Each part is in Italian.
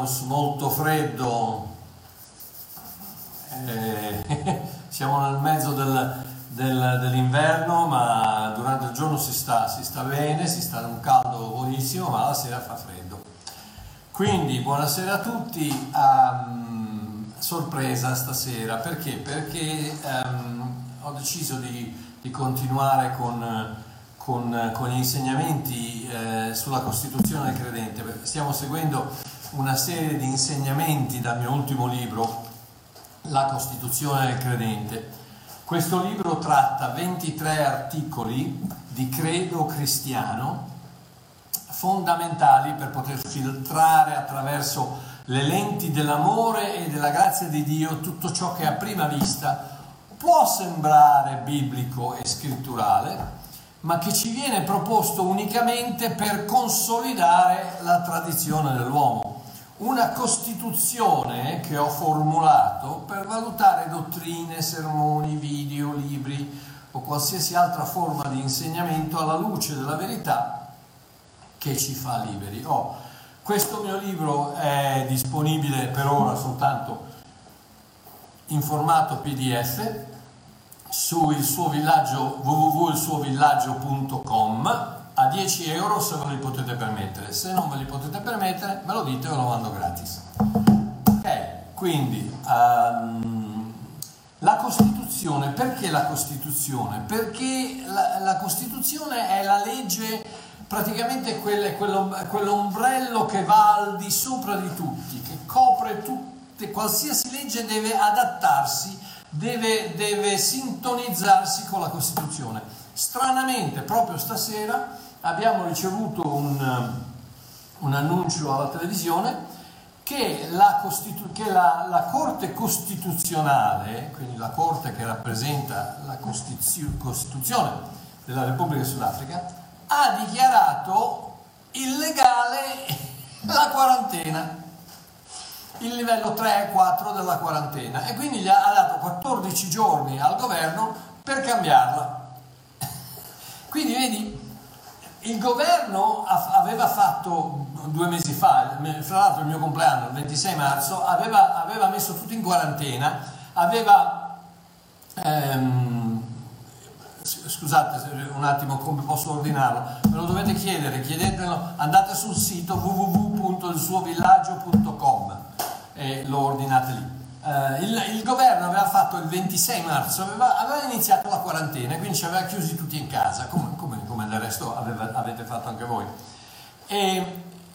hermanus molto freddo. Eh, siamo nel mezzo del, del, dell'inverno, ma durante il giorno si sta, si sta bene, si sta in un caldo buonissimo, ma la sera fa freddo. Quindi buonasera a tutti, um, sorpresa stasera, perché? Perché um, ho deciso di di continuare con, con, con gli insegnamenti eh, sulla Costituzione del credente, stiamo seguendo una serie di insegnamenti dal mio ultimo libro, La Costituzione del credente. Questo libro tratta 23 articoli di credo cristiano fondamentali per poter filtrare attraverso le lenti dell'amore e della grazia di Dio tutto ciò che a prima vista può sembrare biblico e scritturale, ma che ci viene proposto unicamente per consolidare la tradizione dell'uomo. Una costituzione che ho formulato per valutare dottrine, sermoni, video, libri o qualsiasi altra forma di insegnamento alla luce della verità che ci fa liberi. Oh, questo mio libro è disponibile per ora soltanto in formato PDF sul suo villaggio www.ilsuovillaggio.com a 10 euro se ve li potete permettere. Se non ve li potete permettere, me lo dite e lo mando gratis. Ok, quindi um, la Costituzione, perché la Costituzione? Perché la, la Costituzione è la legge, praticamente quel, quello, quell'ombrello che va al di sopra di tutti, che copre tutte, qualsiasi legge deve adattarsi deve, deve sintonizzarsi con la Costituzione. Stranamente, proprio stasera abbiamo ricevuto un, un annuncio alla televisione che, la, Costitu- che la, la, Corte Costituzionale, quindi la Corte che rappresenta la Costituzione della Repubblica Sudafrica, ha dichiarato illegale la quarantena il livello 3 e 4 della quarantena e quindi gli ha dato 14 giorni al governo per cambiarla. Quindi vedi, il governo aveva fatto due mesi fa, fra l'altro il mio compleanno, il 26 marzo, aveva, aveva messo tutto in quarantena, aveva... Ehm, scusate un attimo come posso ordinarlo, me lo dovete chiedere, chiedetelo, andate sul sito www.ilsuovillaggio.com e lo ordinate lì. Uh, il, il, governo aveva fatto il 26 marzo, aveva, aveva, iniziato la quarantena, quindi ci aveva chiusi tutti in casa, come del resto aveva, avete fatto anche voi.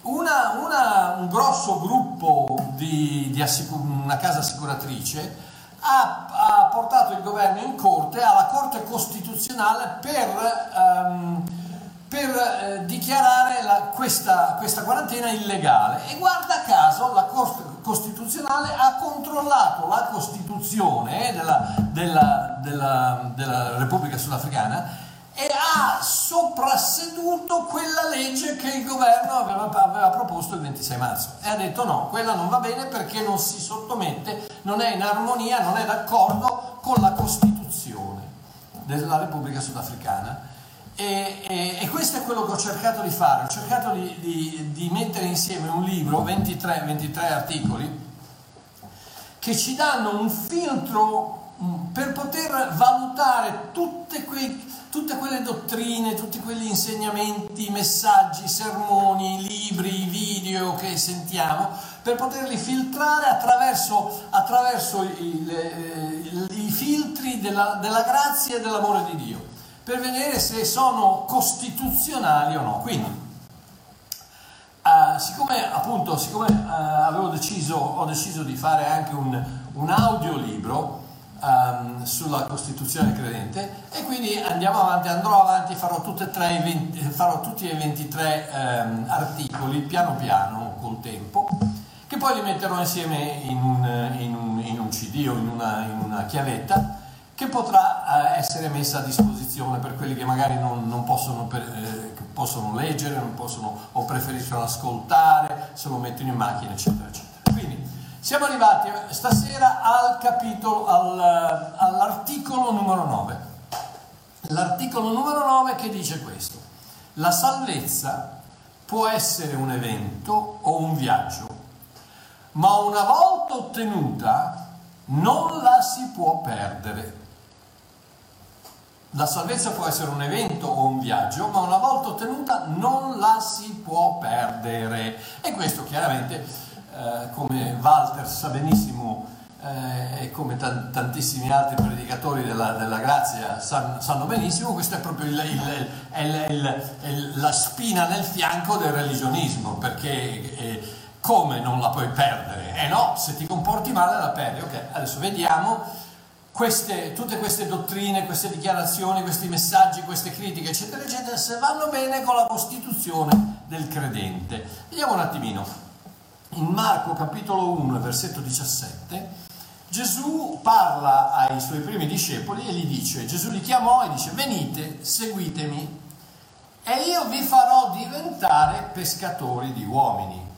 Una, una, un grosso gruppo di, di assicur- una casa assicuratrice ha, ha, portato il governo in corte, alla Corte Costituzionale per... Um, per eh, dichiarare la, questa, questa, quarantena illegale e guarda caso la Corte Costituzionale ha controllato la Costituzione della, della, della, della Repubblica Sudafricana e ha soprasseduto quella legge che il governo aveva, aveva, proposto il 26 marzo e ha detto no, quella non va bene perché non si sottomette, non è in armonia, non è d'accordo con la Costituzione della Repubblica Sudafricana. E, e, e, questo è quello che ho cercato di fare, ho cercato di, di, di mettere insieme un libro, 23, 23, articoli, che ci danno un filtro mm, per poter valutare tutte, quei, tutte quelle dottrine, tutti quegli insegnamenti, messaggi, sermoni, libri, video che sentiamo, per poterli filtrare attraverso, attraverso i, le, i filtri della, della grazia e dell'amore di Dio per vedere se sono costituzionali o no. Quindi, uh, siccome appunto, siccome uh, avevo deciso, ho deciso di fare anche un, un audiolibro um, sulla Costituzione credente e quindi andiamo avanti, andrò avanti, farò, tre, 20, farò tutti e 23 um, articoli piano piano col tempo che poi li metterò insieme in un, in un, in un CD o in una, in una chiavetta che potrà eh, essere messa a disposizione per quelli che magari non, non possono, per, eh, possono, leggere non possono, o preferiscono ascoltare, se lo mettono in macchina, eccetera, eccetera. Siamo arrivati stasera al capitolo, al, all'articolo numero 9. L'articolo numero 9 che dice questo. La salvezza può essere un evento o un viaggio, ma una volta ottenuta non la si può perdere. La salvezza può essere un evento o un viaggio, ma una volta ottenuta non la si può perdere. E questo chiaramente, eh, come Walter sa benissimo, eh, e come tantissimi altri predicatori della, della grazia san, sanno benissimo, questa è proprio il, il, il, la spina nel fianco del religionismo, perché eh, come non la puoi perdere? Eh no, se ti comporti male la perdi. Ok, adesso vediamo queste, tutte queste dottrine, queste dichiarazioni, questi messaggi, queste critiche, eccetera, eccetera, se vanno bene con la costituzione del credente. Vediamo un attimino. In Marco capitolo 1, versetto 17, Gesù parla ai suoi primi discepoli e gli dice, Gesù li chiamò e dice, venite, seguitemi e io vi farò diventare pescatori di uomini.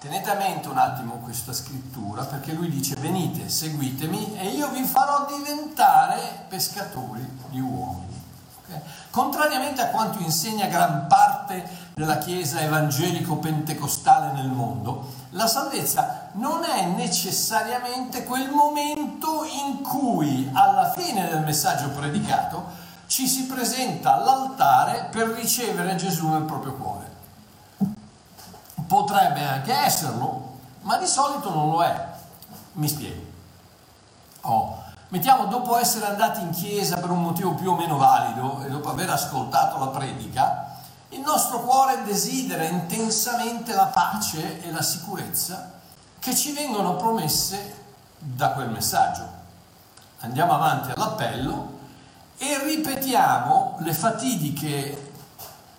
Tenete a mente un attimo questa scrittura perché lui dice venite, seguitemi e io vi farò diventare pescatori di uomini. Okay? Contrariamente a quanto insegna gran parte della Chiesa evangelico-pentecostale nel mondo, la salvezza non è necessariamente quel momento in cui alla fine del messaggio predicato ci si presenta all'altare per ricevere Gesù nel proprio cuore potrebbe anche esserlo, ma di solito non lo è. Mi spiego. Oh, mettiamo dopo essere andati in chiesa per un motivo più o meno valido e dopo aver ascoltato la predica, il nostro cuore desidera intensamente la pace e la sicurezza che ci vengono promesse da quel messaggio. Andiamo avanti all'appello e ripetiamo le fatidiche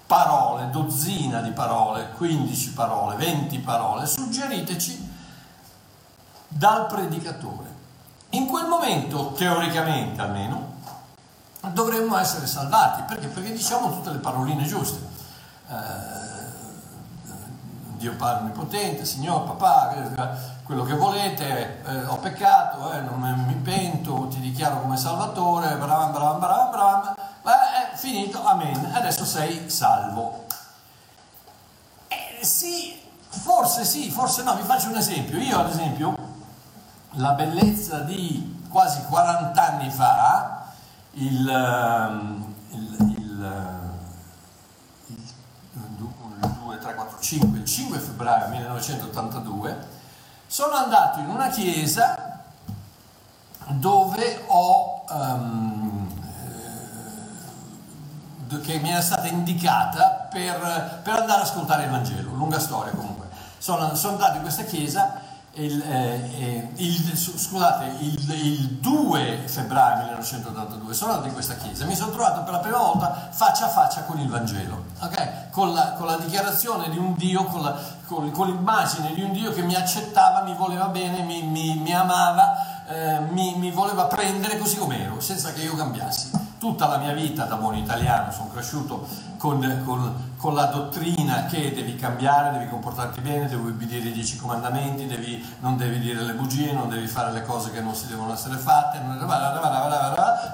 parole, dozzina di parole, 15 parole, 20 parole, suggeriteci dal predicatore. In quel momento, teoricamente almeno, dovremmo essere salvati. Perché? Perché diciamo tutte le paroline giuste. Eh, Dio Padre Onnipotente, Signore, Papà, quello che volete, eh, ho peccato, eh, non mi pento, ti dichiaro come Salvatore, bram, bram, bram, bram, eh, è finito, amen, adesso sei salvo. Eh, sì, forse sì, forse no, vi faccio un esempio. Io ad esempio, la bellezza di quasi 40 anni fa, il, ehm, il, il 3, 4, 5, il 5 febbraio 1982, sono andato in una chiesa dove ho, um, che mi era stata indicata per, per, andare ad ascoltare il Vangelo, lunga storia comunque. Sono, sono andato in questa chiesa il, eh, il, scusate, il, il, 2 febbraio 1982 sono andato in questa chiesa, mi sono trovato per la prima volta faccia a faccia con il Vangelo, okay? con, la, con, la, dichiarazione di un Dio, con, la, con, con, l'immagine di un Dio che mi accettava, mi voleva bene, mi, mi, mi amava, eh, mi, mi voleva prendere così com'ero, senza che io cambiassi tutta la mia vita da buon italiano sono cresciuto con, con, con, la dottrina che devi cambiare, devi comportarti bene, devi obbedire i dieci comandamenti, devi, non devi dire le bugie, non devi fare le cose che non si devono essere fatte,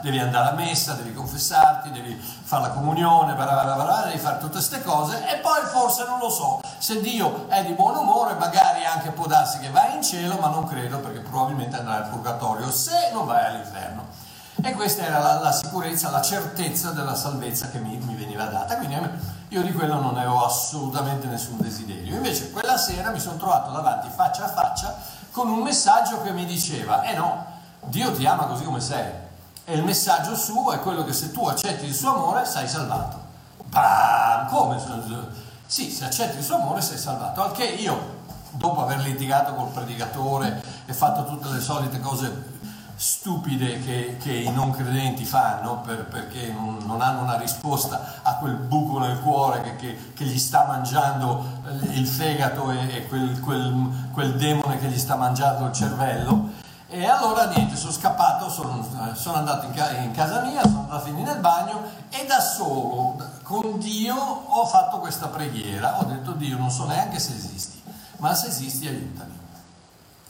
devi andare a messa, devi confessarti, devi fare la comunione, devi fare tutte queste cose e poi forse non lo so, se Dio è di buon umore magari anche può darsi che vai in cielo, ma non credo perché probabilmente andrai al purgatorio se non vai all'inferno. E questa era la, la sicurezza, la certezza della salvezza che mi, mi, veniva data. Quindi io di quello non avevo assolutamente nessun desiderio. Invece quella sera mi sono trovato davanti faccia a faccia con un messaggio che mi diceva, eh no, Dio ti ama così come sei. E il messaggio suo è quello che se tu accetti il suo amore sei salvato. Bam! Come? Sì, se accetti il suo amore sei salvato. Al che io, dopo aver litigato col predicatore e fatto tutte le solite cose stupide che, che, i non credenti fanno per, perché non, hanno una risposta a quel buco nel cuore che, che, che gli sta mangiando il fegato e, e quel, quel, quel, demone che gli sta mangiando il cervello. E allora niente, sono scappato, sono, sono andato in, ca- in, casa mia, sono andato a finire nel bagno e da solo, con Dio, ho fatto questa preghiera. Ho detto Dio, non so neanche se esisti, ma se esisti aiutami.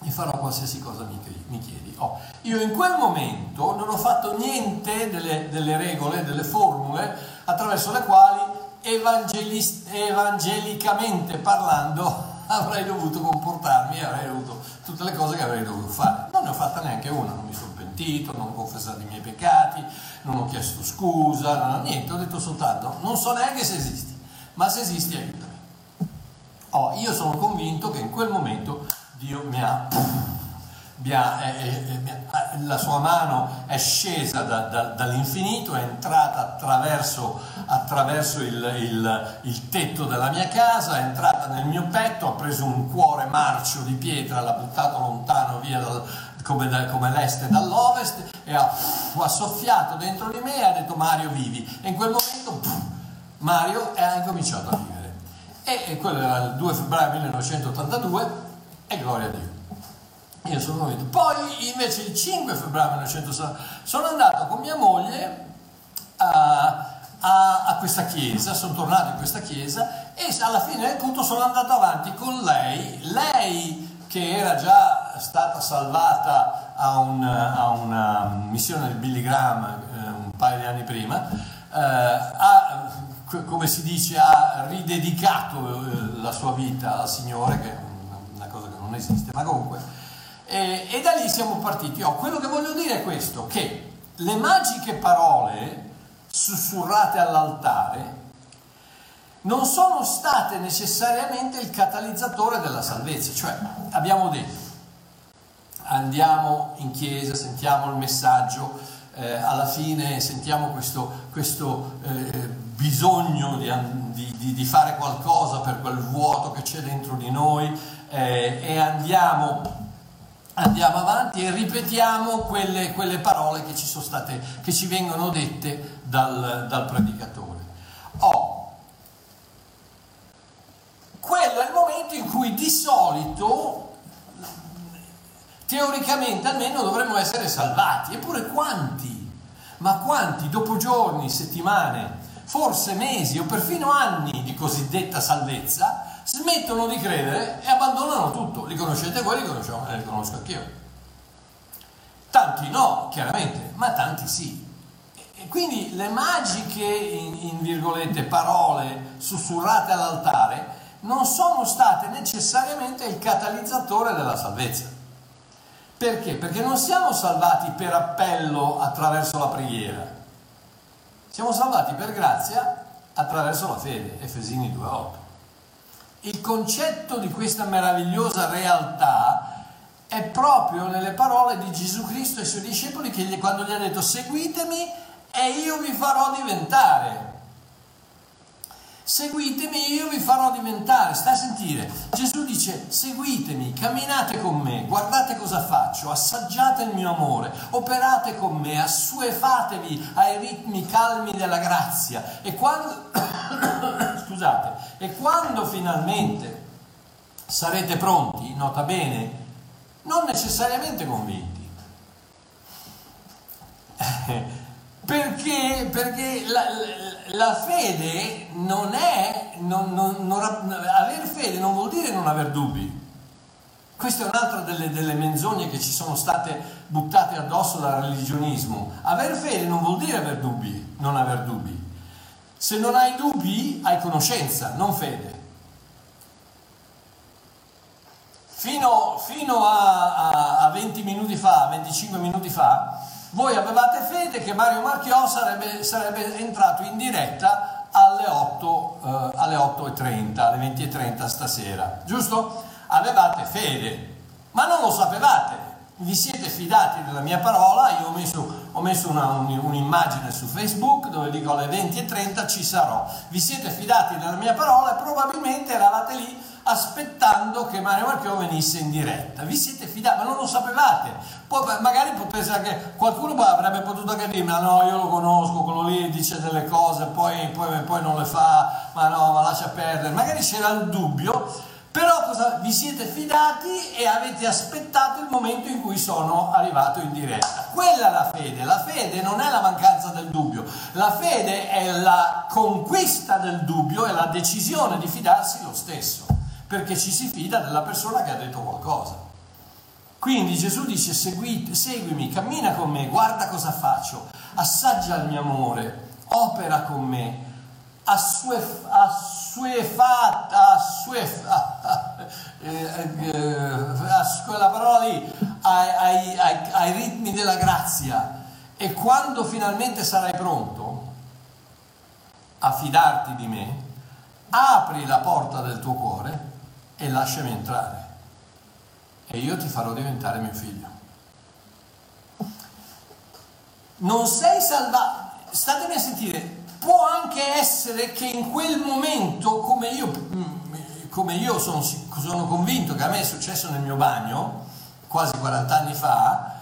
E farò qualsiasi cosa mi chiedi. Oh, io in quel momento non ho fatto niente delle, delle regole, delle formule attraverso le quali evangelicamente parlando avrei dovuto comportarmi, avrei dovuto tutte le cose che avrei dovuto fare. Non ne ho fatta neanche una, non mi sono pentito, non ho confessato i miei peccati, non ho chiesto scusa, non ho niente, ho detto soltanto non so neanche se esisti, ma se esisti aiutami. Oh, io sono convinto che in quel momento Dio mi ha, mi ha, eh, eh, la sua mano è scesa da, da, dall'infinito, è entrata attraverso, attraverso il, il, il, tetto della mia casa, è entrata nel mio petto, ha preso un cuore marcio di pietra, l'ha buttato lontano via dal, come, da, come, l'est dall'ovest e ha, ha, soffiato dentro di me e ha detto Mario vivi. E in quel momento Mario ha incominciato a vivere. E quello era il 2 febbraio 1982 e gloria a Dio. Io sono convinto. Poi invece il 5 febbraio 1960 sono andato con mia moglie a, a, a, questa chiesa, sono tornato in questa chiesa e alla fine del culto sono andato avanti con lei, lei che era già stata salvata a, un, a una missione del Billy Graham eh, un paio di anni prima, eh, ha, come si dice, ha ridedicato eh, la sua vita al Signore, che che non esiste, ma comunque. E, e da lì siamo partiti. Oh, quello che voglio dire è questo, che le magiche parole sussurrate all'altare non sono state necessariamente il catalizzatore della salvezza, cioè abbiamo detto andiamo in chiesa, sentiamo il messaggio, eh, alla fine sentiamo questo, questo eh, bisogno di, di, di, fare qualcosa per quel vuoto che c'è dentro di noi, eh, e andiamo, andiamo, avanti e ripetiamo quelle, quelle parole che ci, state, che ci vengono dette dal, dal predicatore. Oh, quello è il momento in cui di solito, teoricamente almeno, dovremmo essere salvati. Eppure quanti? Ma quanti dopo giorni, settimane, forse mesi o perfino anni di cosiddetta salvezza smettono di credere e abbandonano tutto. Li conoscete voi, li, conosciamo, eh, li conosco anch'io. Tanti no, chiaramente, ma tanti sì. E quindi le magiche, in, in virgolette, parole sussurrate all'altare non sono state necessariamente il catalizzatore della salvezza. Perché? Perché non siamo salvati per appello attraverso la preghiera, siamo salvati per grazia attraverso la fede, Efesini 2.8 il concetto di questa meravigliosa realtà è proprio nelle parole di Gesù Cristo ai suoi discepoli che quando gli ha detto seguitemi e io vi farò diventare. Seguitemi, io vi farò diventare. Sta a sentire. Gesù dice: Seguitemi, camminate con me, guardate cosa faccio, assaggiate il mio amore, operate con me, assuefatevi ai ritmi calmi della grazia. E quando, scusate, e quando finalmente sarete pronti, nota bene, non necessariamente convinti. Perché, perché la, la, fede non è, non, non, non, aver fede non vuol dire non aver dubbi. Questa è un'altra delle, delle, menzogne che ci sono state buttate addosso dal religionismo. Aver fede non vuol dire aver dubbi, non aver dubbi. Se non hai dubbi, hai conoscenza, non fede. Fino, fino a, a, a 20 minuti fa, 25 minuti fa, voi avevate fede che Mario Marchiò sarebbe, sarebbe entrato in diretta alle, 8, eh, alle 8.30, alle 20.30 stasera, giusto? Avevate fede, ma non lo sapevate. Vi siete fidati della mia parola, io ho messo, ho messo una, un, un'immagine su Facebook dove dico alle 20.30 ci sarò. Vi siete fidati della mia parola e probabilmente eravate lì aspettando che Mario Marchiò venisse in diretta. Vi siete fidati, ma non lo sapevate. Poi magari potesse anche, qualcuno avrebbe potuto anche dire, ma no, io lo conosco, quello lì dice delle cose, poi, poi, poi non le fa, ma no, ma lascia perdere. Magari c'era il dubbio, però cosa, vi siete fidati e avete aspettato il momento in cui sono arrivato in diretta. Quella è la fede. La fede non è la mancanza del dubbio, la fede è la conquista del dubbio e la decisione di fidarsi lo stesso perché ci si fida della persona che ha detto qualcosa. Quindi Gesù dice seguite, seguimi, cammina con me, guarda cosa faccio, assaggia il mio amore, opera con me, assuef, assuefat, assuefat, eh, eh, quella parola lì, ai, ai, ai, ai ritmi della grazia. E quando finalmente sarai pronto a fidarti di me, apri la porta del tuo cuore e lasciami entrare e io ti farò diventare mio figlio. Non sei salvato, statemi a sentire, può anche essere che in quel momento, come io, mm, come io sono, sono convinto che a me è successo nel mio bagno, quasi 40 anni fa,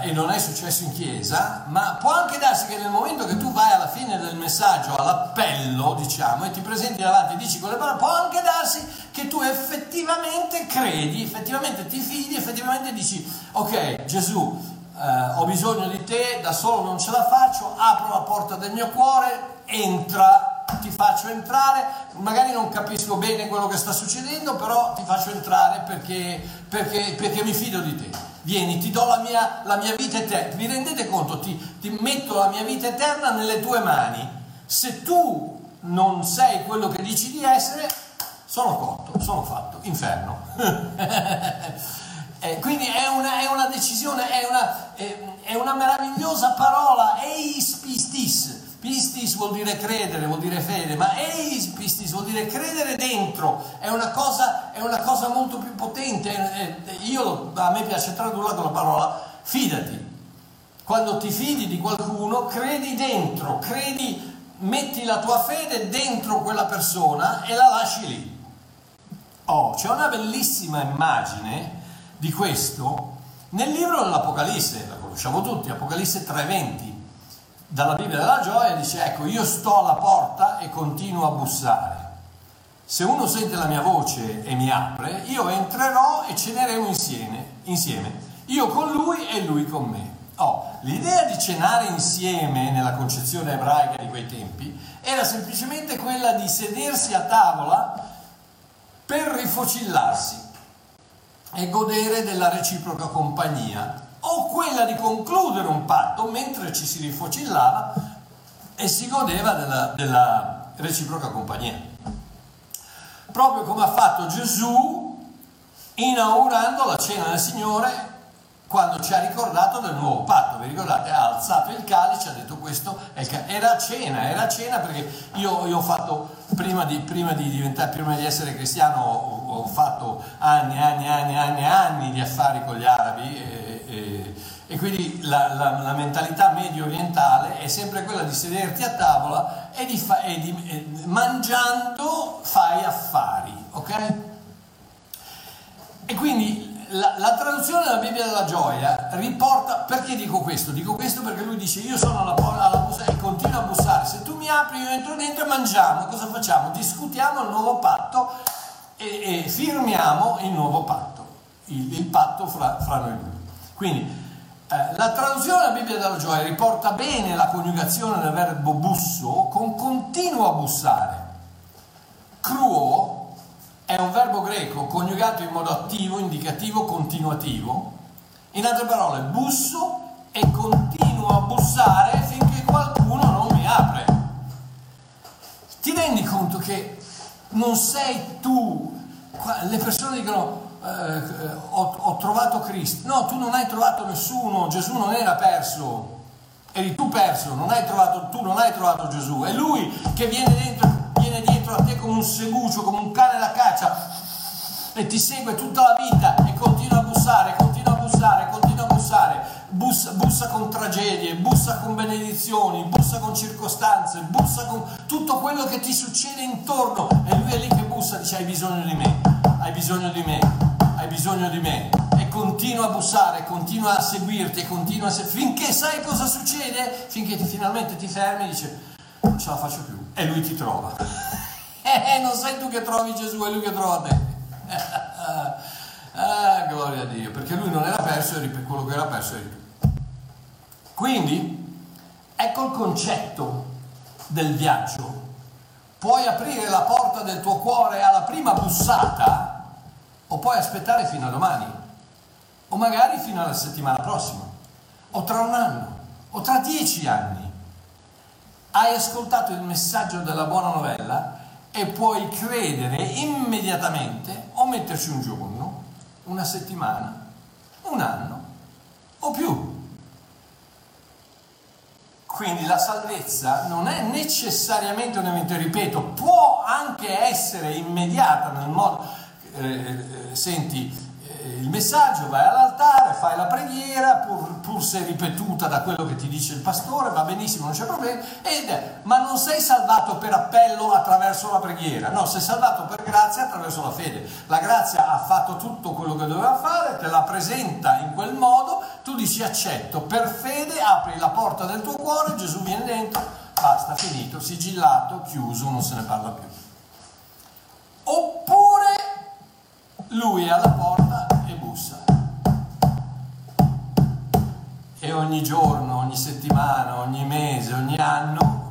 eh, e non è successo in chiesa, ma può anche darsi che nel momento che tu vai alla fine del messaggio, all'appello, diciamo, e ti presenti davanti e dici quelle parole, può anche darsi che tu effettivamente credi, effettivamente ti fidi, effettivamente dici, ok Gesù, eh, ho bisogno di te, da solo non ce la faccio, apro la porta del mio cuore, entra ti faccio entrare, magari non capisco bene quello che sta succedendo, però ti faccio entrare perché, perché, perché mi fido di te vieni, ti do la mia, la mia vita eterna. Vi rendete conto? Ti, ti metto la mia vita eterna nelle tue mani. Se tu non sei quello che dici di essere, sono cotto, sono fatto, inferno. eh, quindi è una, è una, decisione, è una, è, è una meravigliosa parola, eis pistis Pistis vuol dire credere, vuol dire fede, ma eis pistis vuol dire credere dentro, è una cosa, è una cosa molto più potente. Io, a me piace tradurla con la parola fidati. Quando ti fidi di qualcuno, credi dentro, credi, metti la tua fede dentro quella persona e la lasci lì. Oh, c'è una bellissima immagine di questo nel libro dell'Apocalisse, la conosciamo tutti, Apocalisse 3:20 dalla Bibbia della gioia dice ecco io sto alla porta e continuo a bussare. Se uno sente la mia voce e mi apre, io entrerò e ceneremo insieme, insieme. io con lui e lui con me. Oh, l'idea di cenare insieme nella concezione ebraica di quei tempi era semplicemente quella di sedersi a tavola per rifocillarsi e godere della reciproca compagnia o quella di concludere un patto mentre ci si rifocillava e si godeva della, della reciproca compagnia. Proprio come ha fatto Gesù inaugurando la cena del Signore quando ci ha ricordato del nuovo patto. Vi ricordate? Ha alzato il calice, ha detto questo, era cena, era cena perché io, io ho fatto, prima di, prima di, diventare, prima di essere cristiano, ho, ho fatto anni, anni, anni, anni, anni di affari con gli arabi. E, e, quindi la, la, la, mentalità medio orientale è sempre quella di sederti a tavola e di, fa, e di e mangiando fai affari, ok? E quindi la, la, traduzione della Bibbia della gioia riporta, perché dico questo? Dico questo perché lui dice io sono alla, alla bussa e continuo a bussare, se tu mi apri io entro dentro e mangiamo, cosa facciamo? Discutiamo il nuovo patto e, e firmiamo il nuovo patto, il, il patto fra, fra noi due. Quindi eh, la traduzione della Bibbia della gioia riporta bene la coniugazione del verbo busso con continuo a bussare. Cruo è un verbo greco coniugato in modo attivo, indicativo, continuativo. In altre parole, busso e continuo a bussare finché qualcuno non mi apre. Ti rendi conto che non sei tu, le persone dicono eh, ho, ho trovato Cristo. No, tu non hai trovato nessuno, Gesù non era perso, eri tu perso, non hai trovato, tu non hai trovato Gesù, è Lui che viene, dentro, viene dietro a te come un segucio, come un cane da caccia. E ti segue tutta la vita e continua a bussare, continua a bussare, continua a bussare, bussa, bussa con tragedie, bussa con benedizioni, bussa con circostanze, bussa con tutto quello che ti succede intorno. E lui è lì che bussa, dice hai bisogno di me, hai bisogno di me, hai bisogno di me e continua a bussare, continua a seguirti, continua a se... finché sai cosa succede, finché ti, finalmente ti fermi e dice non ce la faccio più e lui ti trova. E non sei tu che trovi Gesù, è lui che trova te. ah, gloria a Dio, perché lui non era perso, per quello che era perso eri tu. Quindi, ecco il concetto del viaggio. Puoi aprire la porta del tuo cuore alla prima bussata o puoi aspettare fino a domani, o magari fino alla settimana prossima, o tra un anno, o tra dieci anni. Hai ascoltato il messaggio della buona novella e puoi credere immediatamente o metterci un giorno, una settimana, un anno o più. Quindi la salvezza non è necessariamente un evento, ripeto, può anche essere immediata nel modo, eh, eh senti, il messaggio, vai all'altare, fai la preghiera, pur, pur, se ripetuta da quello che ti dice il pastore, va benissimo, non c'è problema, ed, ma non sei salvato per appello attraverso la preghiera, no, sei salvato per grazia attraverso la fede. La grazia ha fatto tutto quello che doveva fare, te la presenta in quel modo, tu dici accetto, per fede apri la porta del tuo cuore, Gesù viene dentro, basta, finito, sigillato, chiuso, non se ne parla più. Oppure lui è alla porta e ogni giorno, ogni settimana, ogni mese, ogni anno,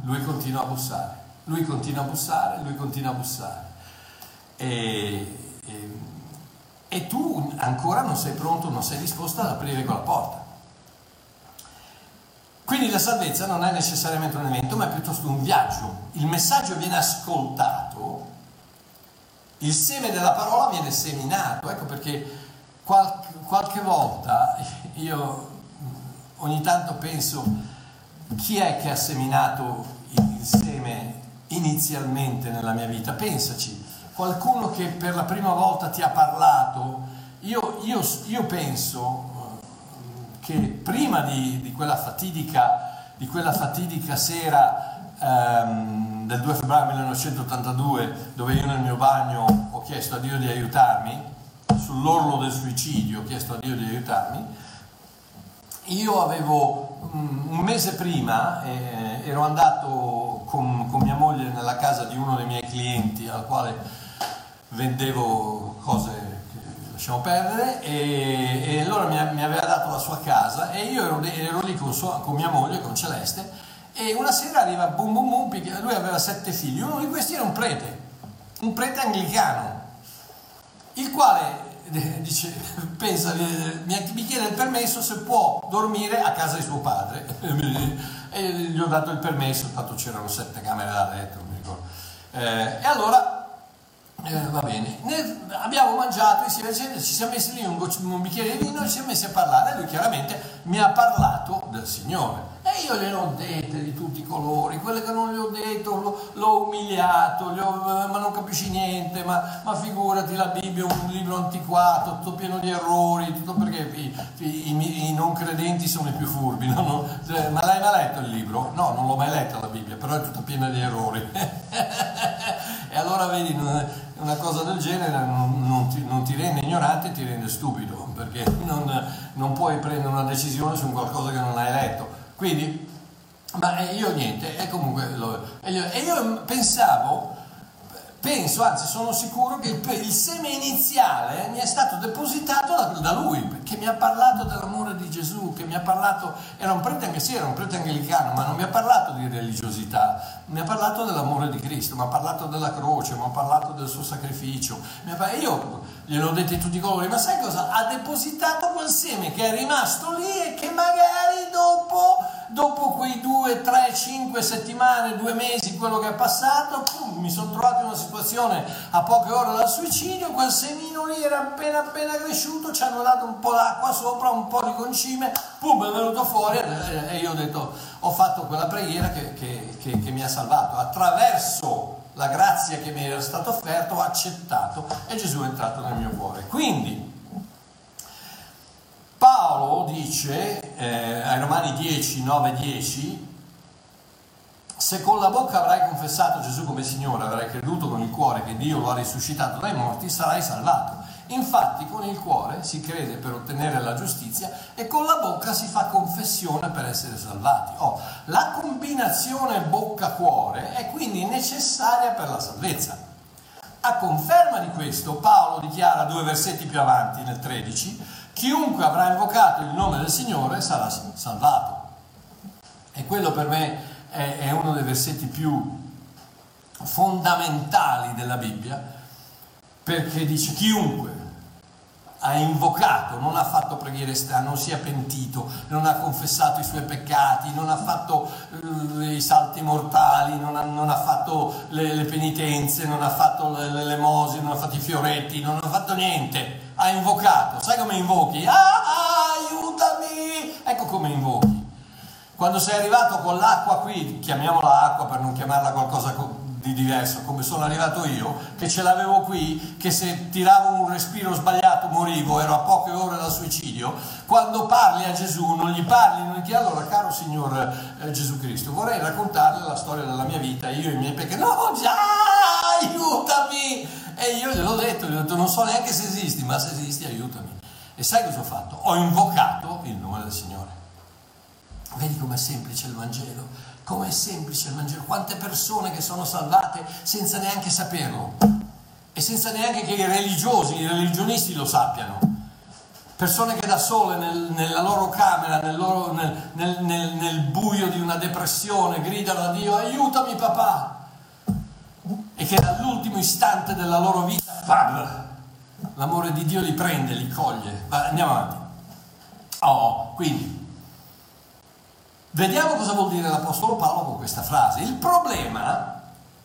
lui continua a bussare, lui continua a bussare, lui continua a bussare. E, e, e tu ancora non sei pronto, non sei disposto ad aprire quella porta. Quindi la salvezza non è necessariamente un evento, ma è piuttosto un viaggio. Il messaggio viene ascoltato, il seme della parola viene seminato. Ecco perché qualche, qualche volta io ogni tanto penso chi è che ha seminato il seme inizialmente nella mia vita? Pensaci, qualcuno che per la prima volta ti ha parlato, io, io, io penso eh, che prima di, di, quella, fatidica, di quella fatidica sera ehm, del 2 febbraio 1982, dove io nel mio bagno ho chiesto a Dio di aiutarmi, sull'orlo del suicidio ho chiesto a Dio di aiutarmi, io avevo mm, un mese prima, eh, ero andato con, con, mia moglie nella casa di uno dei miei clienti al quale vendevo cose che lasciamo perdere e, e allora mi, mi, aveva dato la sua casa e io ero, ero lì con, sua, con, mia moglie, con Celeste e una sera arriva bum bum bum, lui aveva sette figli, uno di questi era un prete, un prete anglicano, il quale dice, pensa, mi chiede il permesso se può dormire a casa di suo padre e gli ho dato il permesso, tanto c'erano sette camere da letto, non mi ricordo. Eh, e allora eh, va bene, ne, abbiamo mangiato insieme, ci siamo messi lì un, un, bicchiere di vino e ci siamo messi a parlare lui chiaramente mi ha parlato del Signore. E io gliene ho dette di tutti i colori, quelle che non gli ho detto lo, l'ho umiliato, ho, ma non capisci niente, ma, ma, figurati la Bibbia è un libro antiquato, tutto pieno di errori, tutto perché i, i, i, non credenti sono i più furbi. No? No, cioè, ma l'hai mai letto il libro? No, non l'ho mai letta la Bibbia, però è tutta piena di errori. e allora vedi, una cosa del genere non, non, ti, non, ti, rende ignorante, ti rende stupido, perché non, non, puoi prendere una decisione su qualcosa che non hai letto. Quindi, ma io niente, e comunque lo, e io pensavo penso, anzi sono sicuro che il, il, seme iniziale mi è stato depositato da, da, lui, perché mi ha parlato dell'amore di Gesù, che mi ha parlato, era un prete anche sì, era un prete anglicano, ma non mi ha parlato di religiosità, mi ha parlato dell'amore di Cristo, mi ha parlato della croce, mi ha parlato del suo sacrificio. Parlato, io gliel'ho detto in tutti i colori, ma sai cosa? Ha depositato quel seme che è rimasto lì e che magari dopo dopo quei due, tre, cinque settimane, due mesi, quello che è passato, pum, mi sono trovato in una situazione a poche ore dal suicidio, quel semino lì era appena appena cresciuto, ci hanno dato un po' d'acqua sopra, un po' di concime, pum, è venuto fuori e io ho detto, ho fatto quella preghiera che, che, che, che mi ha salvato, attraverso la grazia che mi era stata offerta, ho accettato e Gesù è entrato nel mio cuore. Quindi, Paolo dice eh, ai Romani 10, 9, 10, se con la bocca avrai confessato Gesù come Signore, avrai creduto con il cuore che Dio lo ha risuscitato dai morti, sarai salvato. Infatti con il cuore si crede per ottenere la giustizia e con la bocca si fa confessione per essere salvati. Oh, la combinazione bocca-cuore è quindi necessaria per la salvezza. A conferma di questo Paolo dichiara due versetti più avanti nel 13, chiunque avrà invocato il nome del Signore sarà salvato. E quello per me è, è uno dei versetti più fondamentali della Bibbia, perché dice chiunque ha invocato, non ha fatto preghiere strane, non si è pentito, non ha confessato i suoi peccati, non ha fatto uh, i salti mortali, non ha, non ha fatto le, le, penitenze, non ha fatto le, le lemosine, non ha fatto i fioretti, non ha fatto niente, ha invocato. Sai come invochi? Ah, ah, aiutami! Ecco come invochi. Quando sei arrivato con l'acqua qui, chiamiamola acqua per non chiamarla qualcosa di diverso, come sono arrivato io, che ce l'avevo qui, che se tiravo un respiro sbagliato morivo, ero a poche ore dal suicidio, quando parli a Gesù non gli parli, non gli chiedi allora caro Signore eh, Gesù Cristo, vorrei raccontarle la storia della mia vita, io e i miei peccati, no già, aiutami! E io gliel'ho detto, gli ho detto non so neanche se esisti, ma se esisti aiutami. E sai cosa ho fatto? Ho invocato il nome del Signore. Vedi com'è semplice il Vangelo? Com'è semplice il Vangelo, quante persone che sono salvate senza neanche saperlo e senza neanche che i religiosi, i religionisti lo sappiano. Persone che da sole nel, nella loro camera, nel, loro, nel, nel, buio di una depressione, gridano a Dio, aiutami papà! E che dall'ultimo istante della loro vita, l'amore di Dio li prende, li coglie. Va, andiamo avanti. Oh, quindi Vediamo cosa vuol dire l'Apostolo Paolo con questa frase. Il problema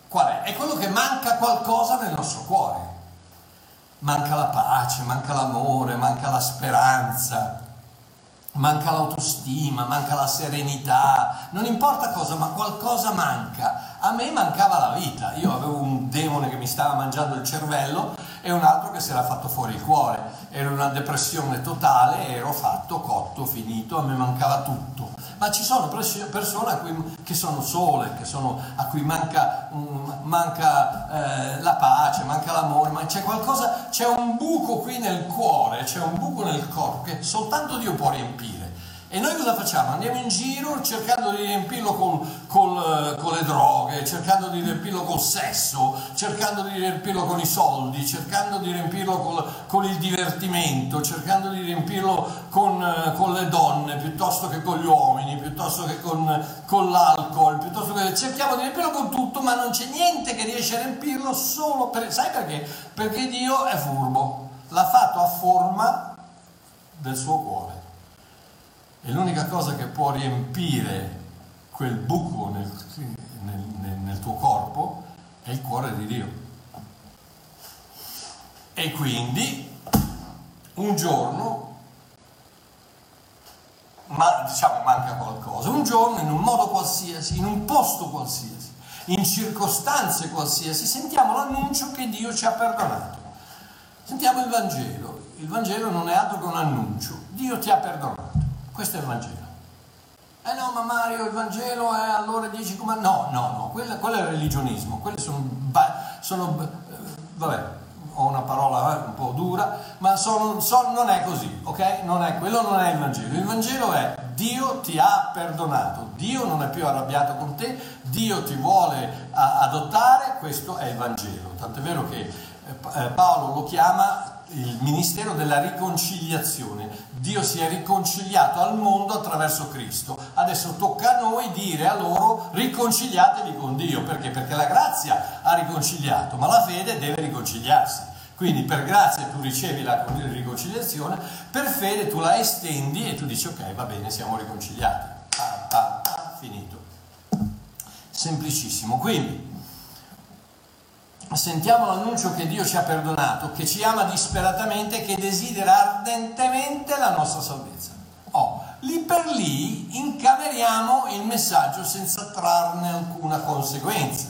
qual è? È quello che manca qualcosa nel nostro cuore. Manca la pace, manca l'amore, manca la speranza, manca l'autostima, manca la serenità, non importa cosa, ma qualcosa manca. A me mancava la vita, io avevo un demone che mi stava mangiando il cervello e un altro che si era fatto fuori il cuore, ero in una depressione totale, ero fatto, cotto, finito, a me mancava tutto. Ma ci sono persone cui, che sono sole, che sono, a cui manca, um, manca eh, la pace, manca l'amore, ma c'è qualcosa, c'è un buco qui nel cuore, c'è un buco nel corpo che soltanto Dio può riempire. E noi cosa facciamo? Andiamo in giro cercando di riempirlo con, con, con, le droghe, cercando di riempirlo col sesso, cercando di riempirlo con i soldi, cercando di riempirlo col, con il divertimento, cercando di riempirlo con, con, le donne piuttosto che con gli uomini, piuttosto che con, con l'alcol, piuttosto che cerchiamo di riempirlo con tutto, ma non c'è niente che riesce a riempirlo solo per... Sai perché? Perché Dio è furbo, l'ha fatto a forma del suo cuore. E l'unica cosa che può riempire quel buco nel, nel, nel tuo corpo è il cuore di Dio. E quindi un giorno, ma diciamo manca qualcosa, un giorno in un modo qualsiasi, in un posto qualsiasi, in circostanze qualsiasi, sentiamo l'annuncio che Dio ci ha perdonato. Sentiamo il Vangelo. Il Vangelo non è altro che un annuncio. Dio ti ha perdonato. Questo è il Vangelo. Eh no, ma Mario, il Vangelo è allora dici come... No, no, no, quello, quello è il religionismo, quelli sono... sono eh, vabbè, ho una parola eh, un po' dura, ma sono, sono, non è così, ok? Non è, quello non è il Vangelo. Il Vangelo è Dio ti ha perdonato, Dio non è più arrabbiato con te, Dio ti vuole adottare, questo è il Vangelo. Tant'è vero che eh, Paolo lo chiama il ministero della riconciliazione. Dio si è riconciliato al mondo attraverso Cristo. Adesso tocca a noi dire a loro riconciliatevi con Dio. Perché? Perché la grazia ha riconciliato, ma la fede deve riconciliarsi. Quindi per grazia tu ricevi la riconciliazione, per fede tu la estendi e tu dici ok, va bene, siamo riconciliati. Ah, ah, ah, finito. Semplicissimo. Quindi sentiamo l'annuncio che Dio ci ha perdonato, che ci ama disperatamente che desidera ardentemente la nostra salvezza. Oh, lì per lì incameriamo il messaggio senza trarne alcuna conseguenza.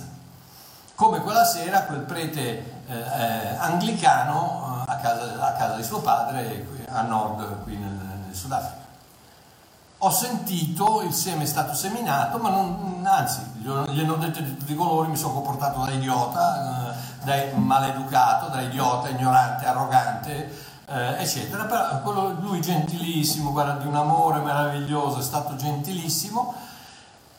Come quella sera quel prete eh, eh, anglicano eh, a, casa, a, casa, di suo padre a nord qui nel, nel Sudafrica ho sentito il seme è stato seminato, ma non, anzi, gli hanno detto di tutti i colori, mi sono comportato da idiota, eh, da maleducato, da idiota, ignorante, arrogante, eh, eccetera. Però quello, lui gentilissimo, guarda, di un amore meraviglioso, è stato gentilissimo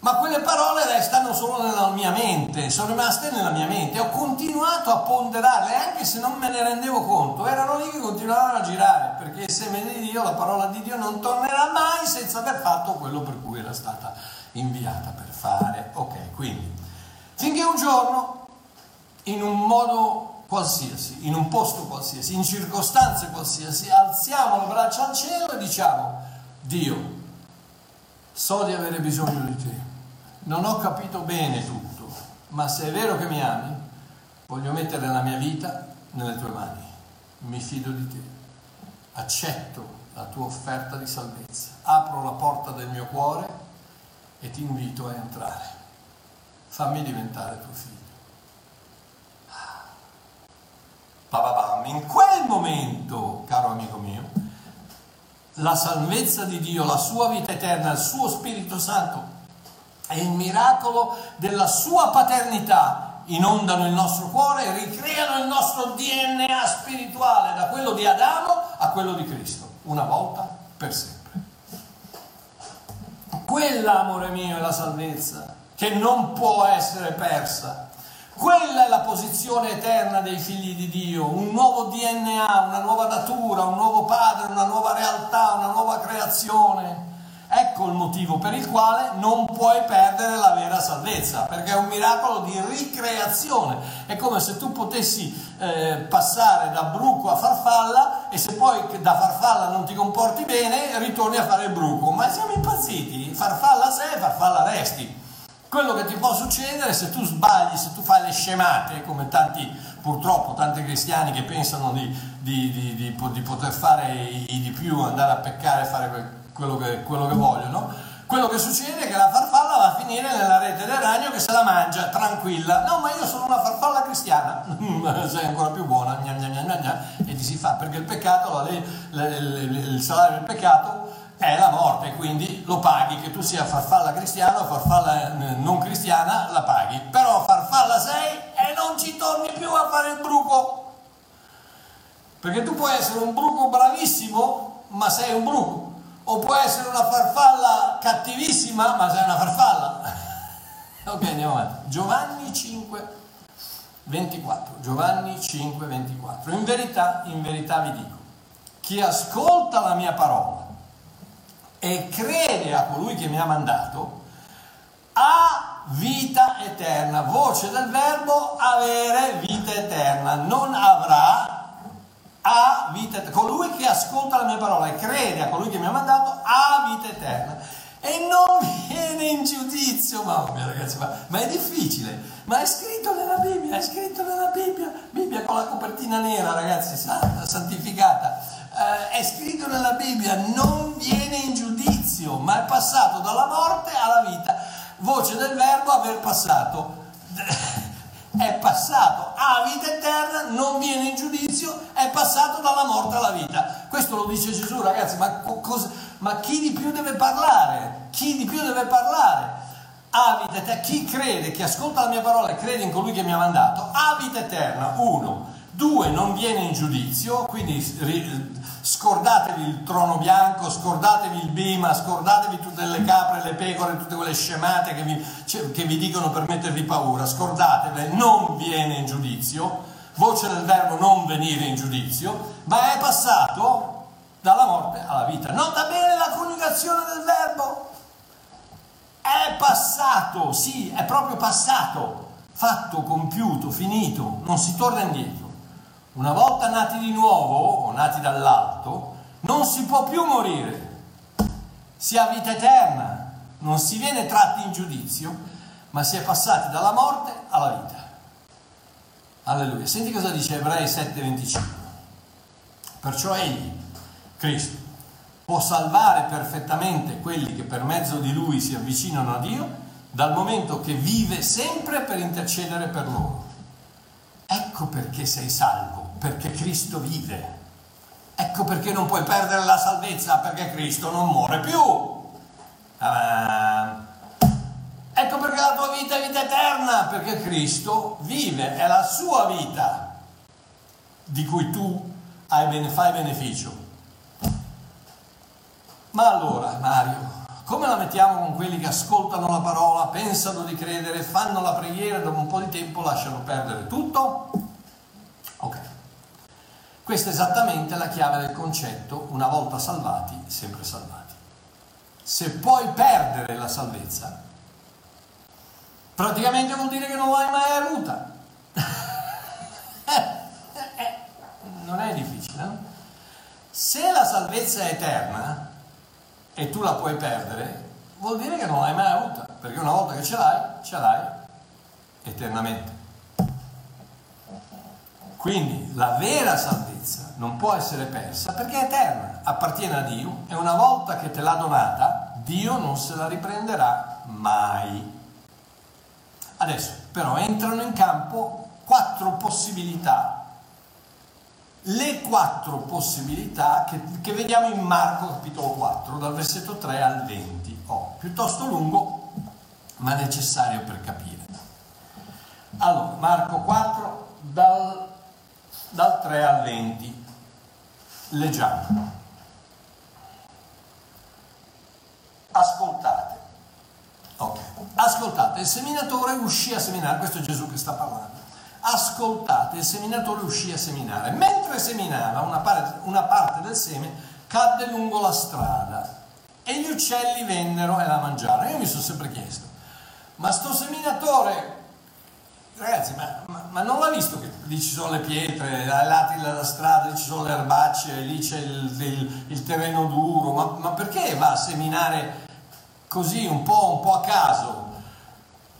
ma quelle parole restano solo nella mia mente, sono rimaste nella mia mente. Ho continuato a ponderarle, anche se non me ne rendevo conto, erano lì che continuavano a girare, perché il seme di Dio, la parola di Dio non tornerà mai senza aver fatto quello per cui era stata inviata per fare. Ok, quindi, finché un giorno, in un modo qualsiasi, in un posto qualsiasi, in circostanze qualsiasi, alziamo le braccia al cielo e diciamo, Dio, so di avere bisogno di te, non ho capito bene tutto, ma se è vero che mi ami, voglio mettere la mia vita nelle tue mani, mi fido di te, accetto la tua offerta di salvezza, apro la porta del mio cuore e ti invito a entrare, fammi diventare tuo figlio. In quel momento, caro amico mio, la salvezza di Dio, la sua vita eterna, il suo Spirito Santo e il miracolo della sua paternità inondano il nostro cuore ricreano il nostro DNA spirituale da quello di Adamo a quello di Cristo, una volta per sempre. Quella, amore mio, è la salvezza che non può essere persa quella è la posizione eterna dei figli di Dio, un nuovo DNA, una nuova natura, un nuovo padre, una nuova realtà, una nuova creazione. Ecco il motivo per il quale non puoi perdere la vera salvezza, perché è un miracolo di ricreazione. È come se tu potessi eh, passare da bruco a farfalla e se poi da farfalla non ti comporti bene, ritorni a fare il bruco. Ma siamo impazziti, farfalla sei, farfalla resti. Quello che ti può succedere se tu sbagli, se tu fai le scemate, come tanti, purtroppo, tanti cristiani che pensano di, di, di, di poter fare i, di più, andare a peccare e fare quello che, quello che vogliono, quello che succede è che la farfalla va a finire nella rete del ragno che se la mangia tranquilla. No, ma io sono una farfalla cristiana, sei ancora più buona, gna gna gna gna, e ti si fa, perché il peccato, il salario del peccato è la morte, quindi lo paghi, che tu sia farfalla cristiana o farfalla eh, non cristiana, la paghi. Però farfalla sei e non ci torni più a fare il bruco. Perché tu puoi essere un bruco bravissimo, ma sei un bruco. O puoi essere una farfalla cattivissima, ma sei una farfalla. ok, andiamo avanti. Giovanni 5, 24. Giovanni 5, 24. In verità, in verità vi dico, chi ascolta la mia parola e crede a colui che mi ha mandato, ha vita eterna. Voce del verbo avere vita eterna. Non avrà, ha vita eterna. Colui che ascolta la mia parola e crede a colui che mi ha mandato, ha vita eterna. E non viene in giudizio, mamma mia ragazzi, ma, ma è difficile, ma è scritto nella Bibbia, è scritto nella Bibbia, Bibbia con la copertina nera ragazzi, santa, santificata eh, è scritto nella Bibbia, non viene in giudizio, ma è passato dalla morte alla vita. Voce del verbo aver passato. È passato a vita eterna, non viene in giudizio, è passato dalla morte alla vita. Questo lo dice Gesù, ragazzi, ma, cosa, ma chi di più deve parlare? Chi di più deve parlare? Ha vita eterna. Chi crede, chi ascolta la mia parola e crede in colui che mi ha mandato, ha vita eterna. Uno. Due, non viene in giudizio, quindi scordatevi il trono bianco, scordatevi il bima, scordatevi tutte le capre, le pecore, tutte quelle scemate che vi, che vi dicono per mettervi paura, scordatevele, non viene in giudizio, voce del verbo non venire in giudizio, ma è passato dalla morte alla vita. Nota bene la coniugazione del verbo. È passato, sì, è proprio passato, fatto, compiuto, finito, non si torna indietro. Una volta nati di nuovo o nati dall'alto, non si può più morire. Si ha vita eterna, non si viene tratti in giudizio, ma si è passati dalla morte alla vita. Alleluia. Senti cosa dice Ebrei 7:25. Perciò egli, Cristo, può salvare perfettamente quelli che per mezzo di lui si avvicinano a Dio, dal momento che vive sempre per intercedere per loro. Ecco perché sei salvo perché Cristo vive. Ecco perché non puoi perdere la salvezza, perché Cristo non muore più. Uh, ecco perché la tua vita è vita eterna, perché Cristo vive, è la sua vita di cui tu hai, fai beneficio. Ma allora, Mario, come la mettiamo con quelli che ascoltano la parola, pensano di credere, fanno la preghiera e dopo un po' di tempo lasciano perdere tutto? Questa è esattamente la chiave del concetto, una volta salvati, sempre salvati. Se puoi perdere la salvezza, praticamente vuol dire che non l'hai mai avuta. non è difficile. No? Se la salvezza è eterna e tu la puoi perdere, vuol dire che non l'hai mai avuta, perché una volta che ce l'hai, ce l'hai eternamente. Quindi la vera salvezza non può essere persa perché è eterna, appartiene a Dio e una volta che te l'ha donata, Dio non se la riprenderà mai. Adesso però entrano in campo quattro possibilità, le quattro possibilità che, che vediamo in Marco capitolo 4, dal versetto 3 al 20. Oh, piuttosto lungo, ma necessario per capire. Allora, Marco 4, dal, dal 3 al 20. Leggiamo. Ascoltate. Okay. Ascoltate, il seminatore uscì a seminare, questo è Gesù che sta parlando. Ascoltate, il seminatore uscì a seminare. Mentre seminava, una parte, una parte del seme cadde lungo la strada e gli uccelli vennero e la mangiarono. Io mi sono sempre chiesto, ma sto seminatore, ragazzi, ma, ma, ma, non l'ha visto che lì ci sono le pietre, ai lati della strada, lì ci sono le erbacce, lì c'è il, il, il terreno duro, ma, ma perché va a seminare? così un po', un po' a caso,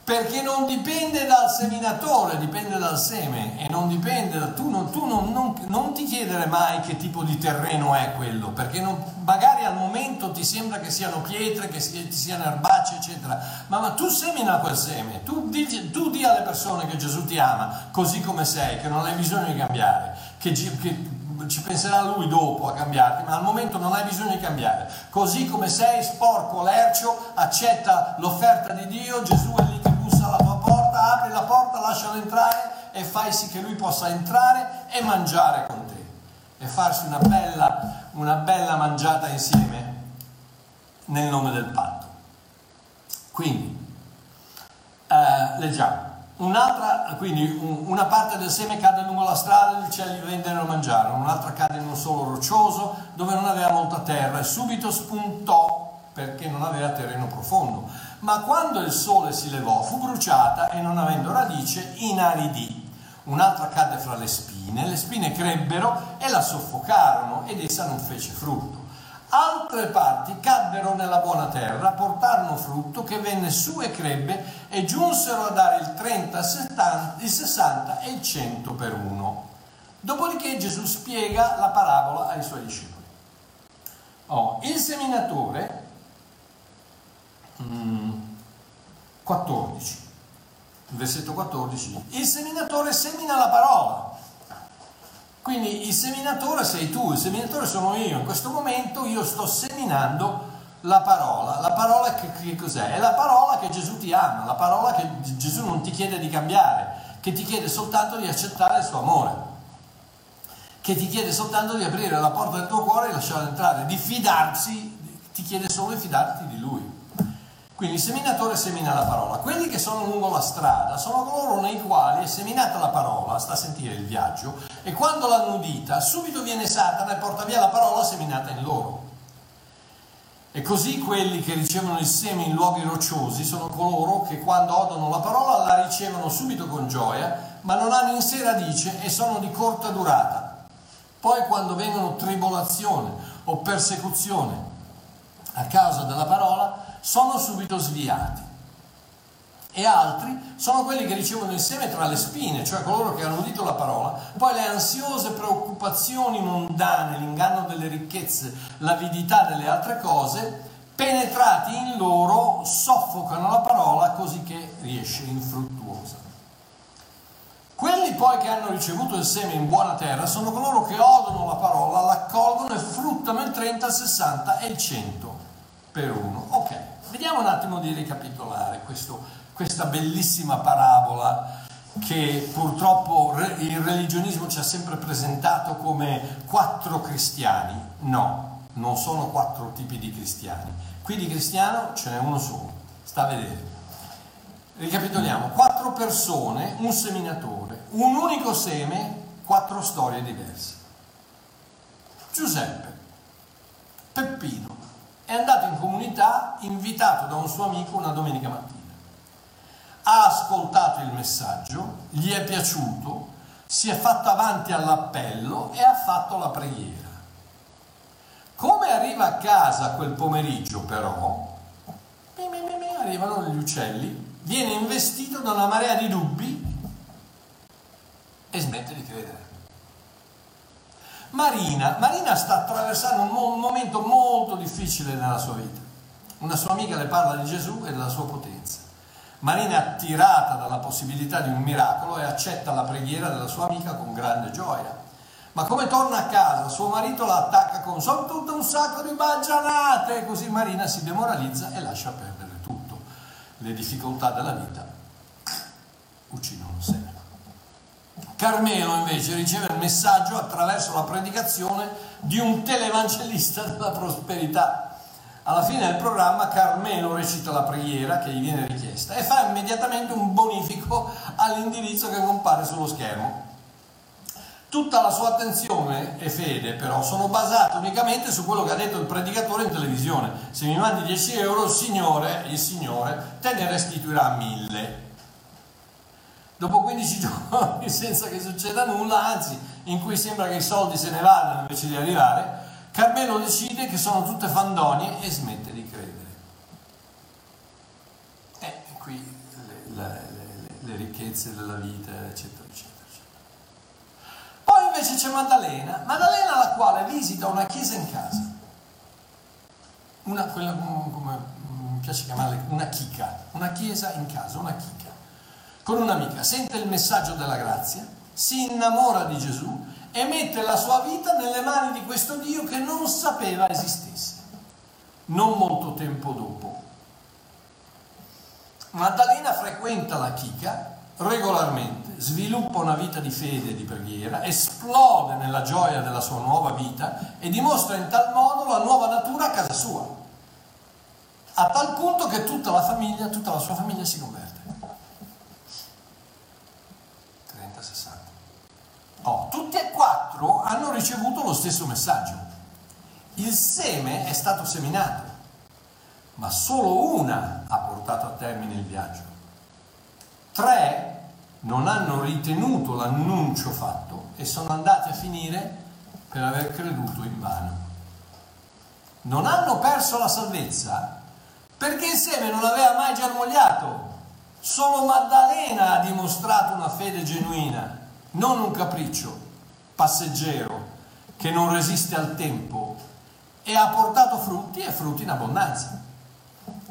perché non dipende dal seminatore, dipende dal seme e non dipende da tu, non, tu non, non, non, ti chiedere mai che tipo di terreno è quello, perché magari al momento ti sembra che siano pietre, che ci siano erbacce, eccetera, ma, ma tu semina quel seme, tu di, tu di alle persone che Gesù ti ama così come sei, che non hai bisogno di cambiare, che, che ci penserà lui dopo a cambiarti, ma al momento non hai bisogno di cambiare. Così come sei sporco, lercio, accetta l'offerta di Dio, Gesù è lì che apri la porta, lascialo entrare e fai sì che lui possa entrare e mangiare con te e farsi una bella, una bella mangiata insieme nel nome del patto. Quindi, eh, leggiamo. Un'altra, quindi una parte del seme cade lungo la strada, gli uccelli vennero a mangiare, un'altra cade in un solo roccioso dove non aveva molta terra e subito spuntò perché non aveva terreno profondo. Ma quando il sole si levò fu bruciata e non avendo radice inaridì. Un'altra cadde fra le spine, le spine crebbero e la soffocarono ed essa non fece frutto. Altre parti caddero nella buona terra, portarono frutto che venne su e crebbe e giunsero a dare il 30, 70, il 60 e il 100 per uno. Dopodiché Gesù spiega la parabola ai suoi discepoli. Oh, il seminatore, 14, versetto 14, il seminatore semina la parola. Quindi il seminatore sei tu, il seminatore sono io. In questo momento io sto seminando la parola. La parola che, che cos'è? È la parola che Gesù ti ama, la parola che Gesù non ti chiede di cambiare, che ti chiede soltanto di accettare il suo amore, che ti chiede soltanto di aprire la porta del tuo cuore e lasciarlo entrare, di fidarsi, ti chiede solo di fidarti di. Quindi il seminatore semina la parola. Quelli che sono lungo la strada sono coloro nei quali è seminata la parola, sta a sentire il viaggio, e quando l'hanno udita, subito viene Satana e porta via la parola seminata in loro. E così quelli che ricevono il seme in luoghi rocciosi sono coloro che quando odono la parola la ricevono subito con gioia, ma non hanno in sé radice e sono di corta durata. Poi quando vengono tribolazione o persecuzione a causa della parola, sono subito sviati. E altri sono quelli che ricevono il seme tra le spine, cioè coloro che hanno udito la parola, poi le ansiose preoccupazioni mondane, l'inganno delle ricchezze, l'avidità delle altre cose, penetrati in loro, soffocano la parola così che riesce infruttuosa. Quelli poi che hanno ricevuto il seme in buona terra sono coloro che odono la parola, l'accolgono e fruttano il 30, il 60 e il 100 per uno. Ok. Vediamo un attimo di ricapitolare questo, questa bellissima parabola che purtroppo il religionismo ci ha sempre presentato come quattro cristiani. No, non sono quattro tipi di cristiani. Qui di cristiano ce n'è uno solo, sta a vedere. Ricapitoliamo, quattro persone, un seminatore, un unico seme, quattro storie diverse. Giuseppe, Peppino, è andato in comunità invitato da un suo amico una domenica mattina. Ha ascoltato il messaggio, gli è piaciuto, si è fatto avanti all'appello e ha fatto la preghiera. Come arriva a casa quel pomeriggio però, arrivano gli uccelli, viene investito da una marea di dubbi e smette di credere. Marina, Marina sta attraversando un, mo- un momento molto difficile nella sua vita. Una sua amica le parla di Gesù e della sua potenza. Marina è attirata dalla possibilità di un miracolo e accetta la preghiera della sua amica con grande gioia. Ma come torna a casa, suo marito la attacca con sono tutto un sacco di baggianate, così Marina si demoralizza e lascia perdere tutto. Le difficoltà della vita uccidono sempre. Carmelo invece riceve il messaggio attraverso la predicazione di un televangelista della prosperità. Alla fine del programma Carmelo recita la preghiera che gli viene richiesta e fa immediatamente un bonifico all'indirizzo che compare sullo schermo. Tutta la sua attenzione e fede però sono basate unicamente su quello che ha detto il predicatore in televisione. Se mi mandi 10 euro il Signore, il Signore te ne restituirà mille. Dopo 15 giorni senza che succeda nulla, anzi in cui sembra che i soldi se ne vadano invece di arrivare, Carmelo decide che sono tutte fandonie e smette di credere. E qui le, le, le, le ricchezze della vita, eccetera, eccetera. Poi invece c'è Maddalena, Maddalena la quale visita una chiesa in casa, una, quella come mi piace chiamarla, una chica, una chiesa in casa, una chica, con un'amica, sente il messaggio della grazia, si innamora di Gesù e mette la sua vita nelle mani di questo Dio che non sapeva esistesse, non molto tempo dopo. Maddalena frequenta la chica regolarmente, sviluppa una vita di fede e di preghiera, esplode nella gioia della sua nuova vita e dimostra in tal modo la nuova natura a casa sua, a tal punto che tutta la famiglia, tutta la sua famiglia si converte. 30-60. Oh, tutti e quattro hanno ricevuto lo stesso messaggio. Il seme è stato seminato, ma solo una ha portato a termine il viaggio. Tre non hanno ritenuto l'annuncio fatto e sono andati a finire per aver creduto in vano. Non hanno perso la salvezza perché il seme non aveva mai germogliato. Solo Maddalena ha dimostrato una fede genuina, non un capriccio passeggero che non resiste al tempo e ha portato frutti e frutti in abbondanza.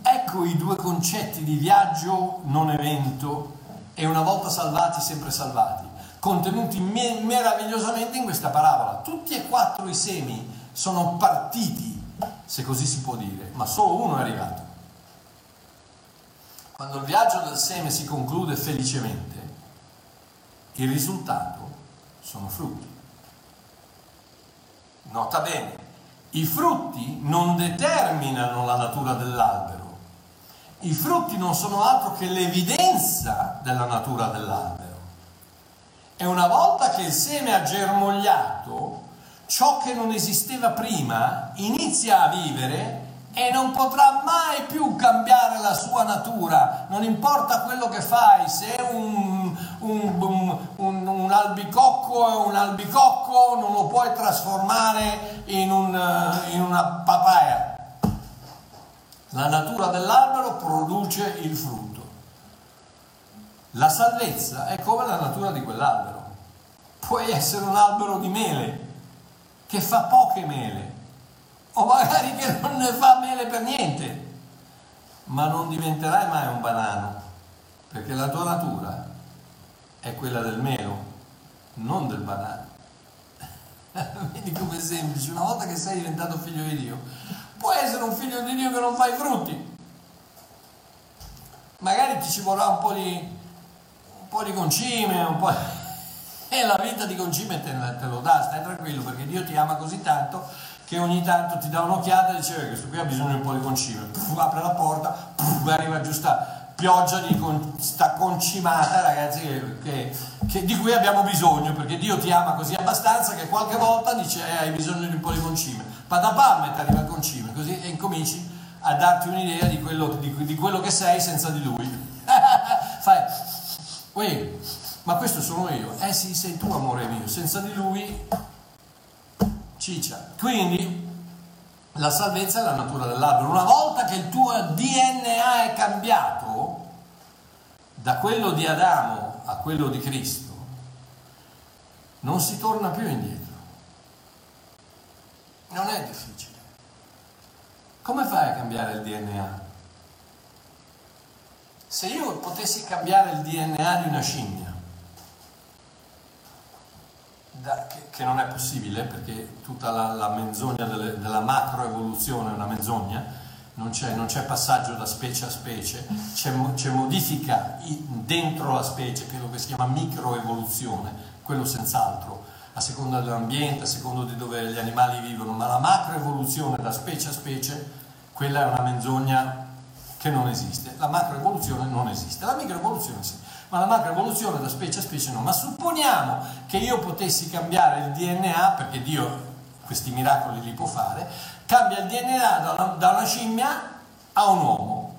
Ecco i due concetti di viaggio non evento e una volta salvati sempre salvati, contenuti me- meravigliosamente in questa parabola. Tutti e quattro i semi sono partiti, se così si può dire, ma solo uno è arrivato. Quando il viaggio del seme si conclude felicemente, il risultato sono frutti. Nota bene, i frutti non determinano la natura dell'albero, i frutti non sono altro che l'evidenza della natura dell'albero. E una volta che il seme ha germogliato, ciò che non esisteva prima inizia a vivere e non potrà mai più cambiare la sua natura, non importa quello che fai, se è un, un, un, un albicocco è un albicocco, non lo puoi trasformare in, in una papaya. La natura dell'albero produce il frutto. La salvezza è come la natura di quell'albero. Puoi essere un albero di mele che fa poche mele, o magari che non ne fa mele per niente, ma non diventerai mai un banano, perché la tua natura è quella del melo, non del banano. Vedi come semplice, una volta che sei diventato figlio di Dio, puoi essere un figlio di Dio che non fa i frutti. Magari ti ci vorrà un po' di, un po di concime, un po' e la vita di concime te, te, lo dà, stai tranquillo perché Dio ti ama così tanto che ogni tanto ti dà un'occhiata e dice che questo qui ha bisogno di un po' di concime, puff, apre la porta, puff, arriva giusta pioggia di con, sta concimata ragazzi che, che, che, di cui abbiamo bisogno perché Dio ti ama così abbastanza che qualche volta dice eh, hai bisogno di un po' di concime padapam e ti arriva il concime così e incominci a darti un'idea di quello, di, di quello che sei senza di lui fai uè, Ma questo sono io. Eh sì, sei tu, amore mio. Senza di lui, ciccia. Quindi, la salvezza è la natura dell'albero. Una volta che il tuo DNA è cambiato, da quello di Adamo a quello di Cristo, non si torna più indietro. Non è difficile. Come fai a cambiare il DNA? Se io potessi cambiare il DNA di una scimmia, da, che, che, non è possibile perché tutta la, la menzogna delle, della macroevoluzione è una menzogna, non c'è, non c'è, passaggio da specie a specie, c'è, c'è modifica dentro la specie, quello che si chiama microevoluzione, quello senz'altro, a seconda dell'ambiente, a seconda di dove gli animali vivono, ma la macroevoluzione da specie a specie, quella è una menzogna che non esiste. La macroevoluzione non esiste, la microevoluzione sì, ma la macroevoluzione da specie a specie no. Ma supponiamo che io potessi cambiare il DNA, perché Dio questi miracoli li può fare, cambia il DNA da una, da una scimmia a un uomo.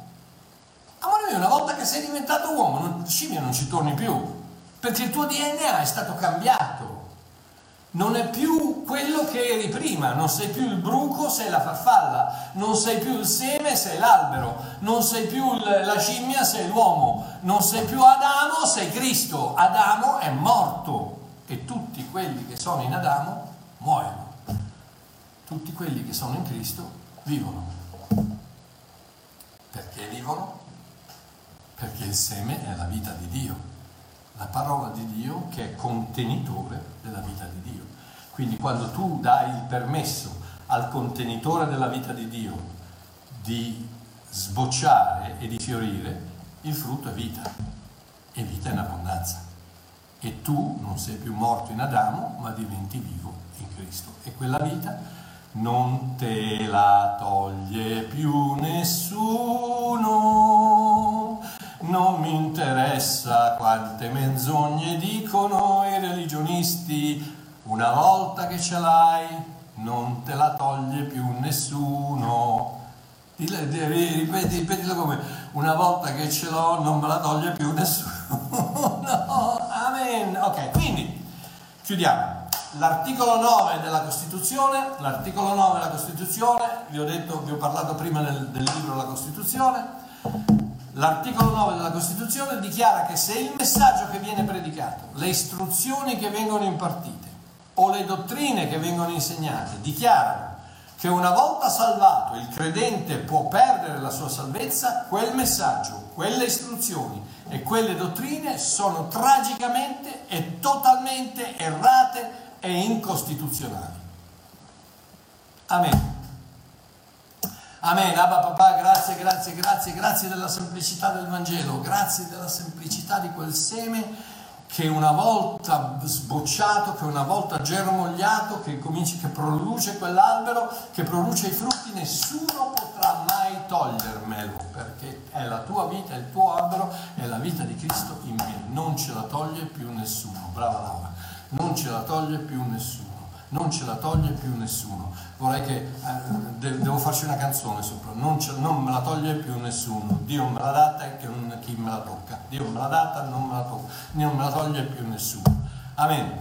Amore mio, una volta che sei diventato uomo, non, scimmia non ci torni più, perché il tuo DNA è stato cambiato non è più quello che eri prima, non sei più il bruco, sei la farfalla, non sei più il seme, sei l'albero, non sei più la scimmia, sei l'uomo, non sei più Adamo, sei Cristo. Adamo è morto e tutti quelli che sono in Adamo muoiono. Tutti quelli che sono in Cristo vivono. Perché vivono? Perché il seme è la vita di Dio la parola di Dio che è contenitore della vita di Dio. Quindi quando tu dai il permesso al contenitore della vita di Dio di sbocciare e di fiorire, il frutto è vita e vita in abbondanza. E tu non sei più morto in Adamo, ma diventi vivo in Cristo. E quella vita non te la toglie più nessuno non mi interessa quante menzogne dicono i religionisti, una volta che ce l'hai non te la toglie più nessuno. Ripeti, ripetilo come una volta che ce l'ho non me la toglie più nessuno. Amen. Ok, quindi chiudiamo. L'articolo 9 della Costituzione, l'articolo 9 della Costituzione, vi ho detto, vi ho parlato prima del, del libro La Costituzione, L'articolo 9 della Costituzione dichiara che se il messaggio che viene predicato, le istruzioni che vengono impartite o le dottrine che vengono insegnate dichiarano che una volta salvato il credente può perdere la sua salvezza, quel messaggio, quelle istruzioni e quelle dottrine sono tragicamente e totalmente errate e incostituzionali. Amen. Amen. Abba papà, grazie, grazie, grazie, grazie della semplicità del Vangelo, grazie della semplicità di quel seme che una volta sbocciato, che una volta germogliato, che, cominci, che produce quell'albero, che produce i frutti, nessuno potrà mai togliermelo, perché è la tua vita, è il tuo albero, è la vita di Cristo in me. Non ce la toglie più nessuno. Brava Laura, non ce la toglie più nessuno non ce la toglie più nessuno. Vorrei che, eh, devo farci una canzone sopra, non, ce, non, me la toglie più nessuno, Dio me l'ha data e non, chi me la tocca, Dio me l'ha data, non me la tocca, non me la toglie più nessuno. Amen.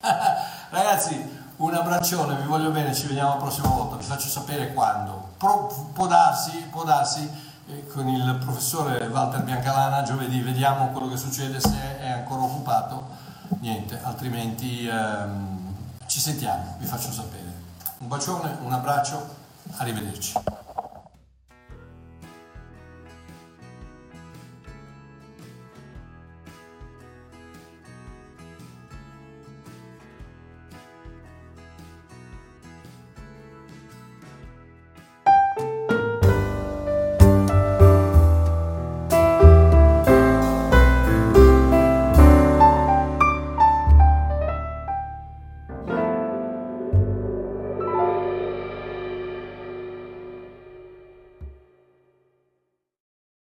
Ragazzi, un abbraccione, vi voglio bene, ci vediamo la prossima volta, vi faccio sapere quando. Pro, può darsi, può darsi eh, con il professore Walter Biancalana giovedì, vediamo quello che succede se è ancora occupato, niente, altrimenti... Ehm, ci sentiamo, vi faccio sapere. Un bacione, un abbraccio, arrivederci.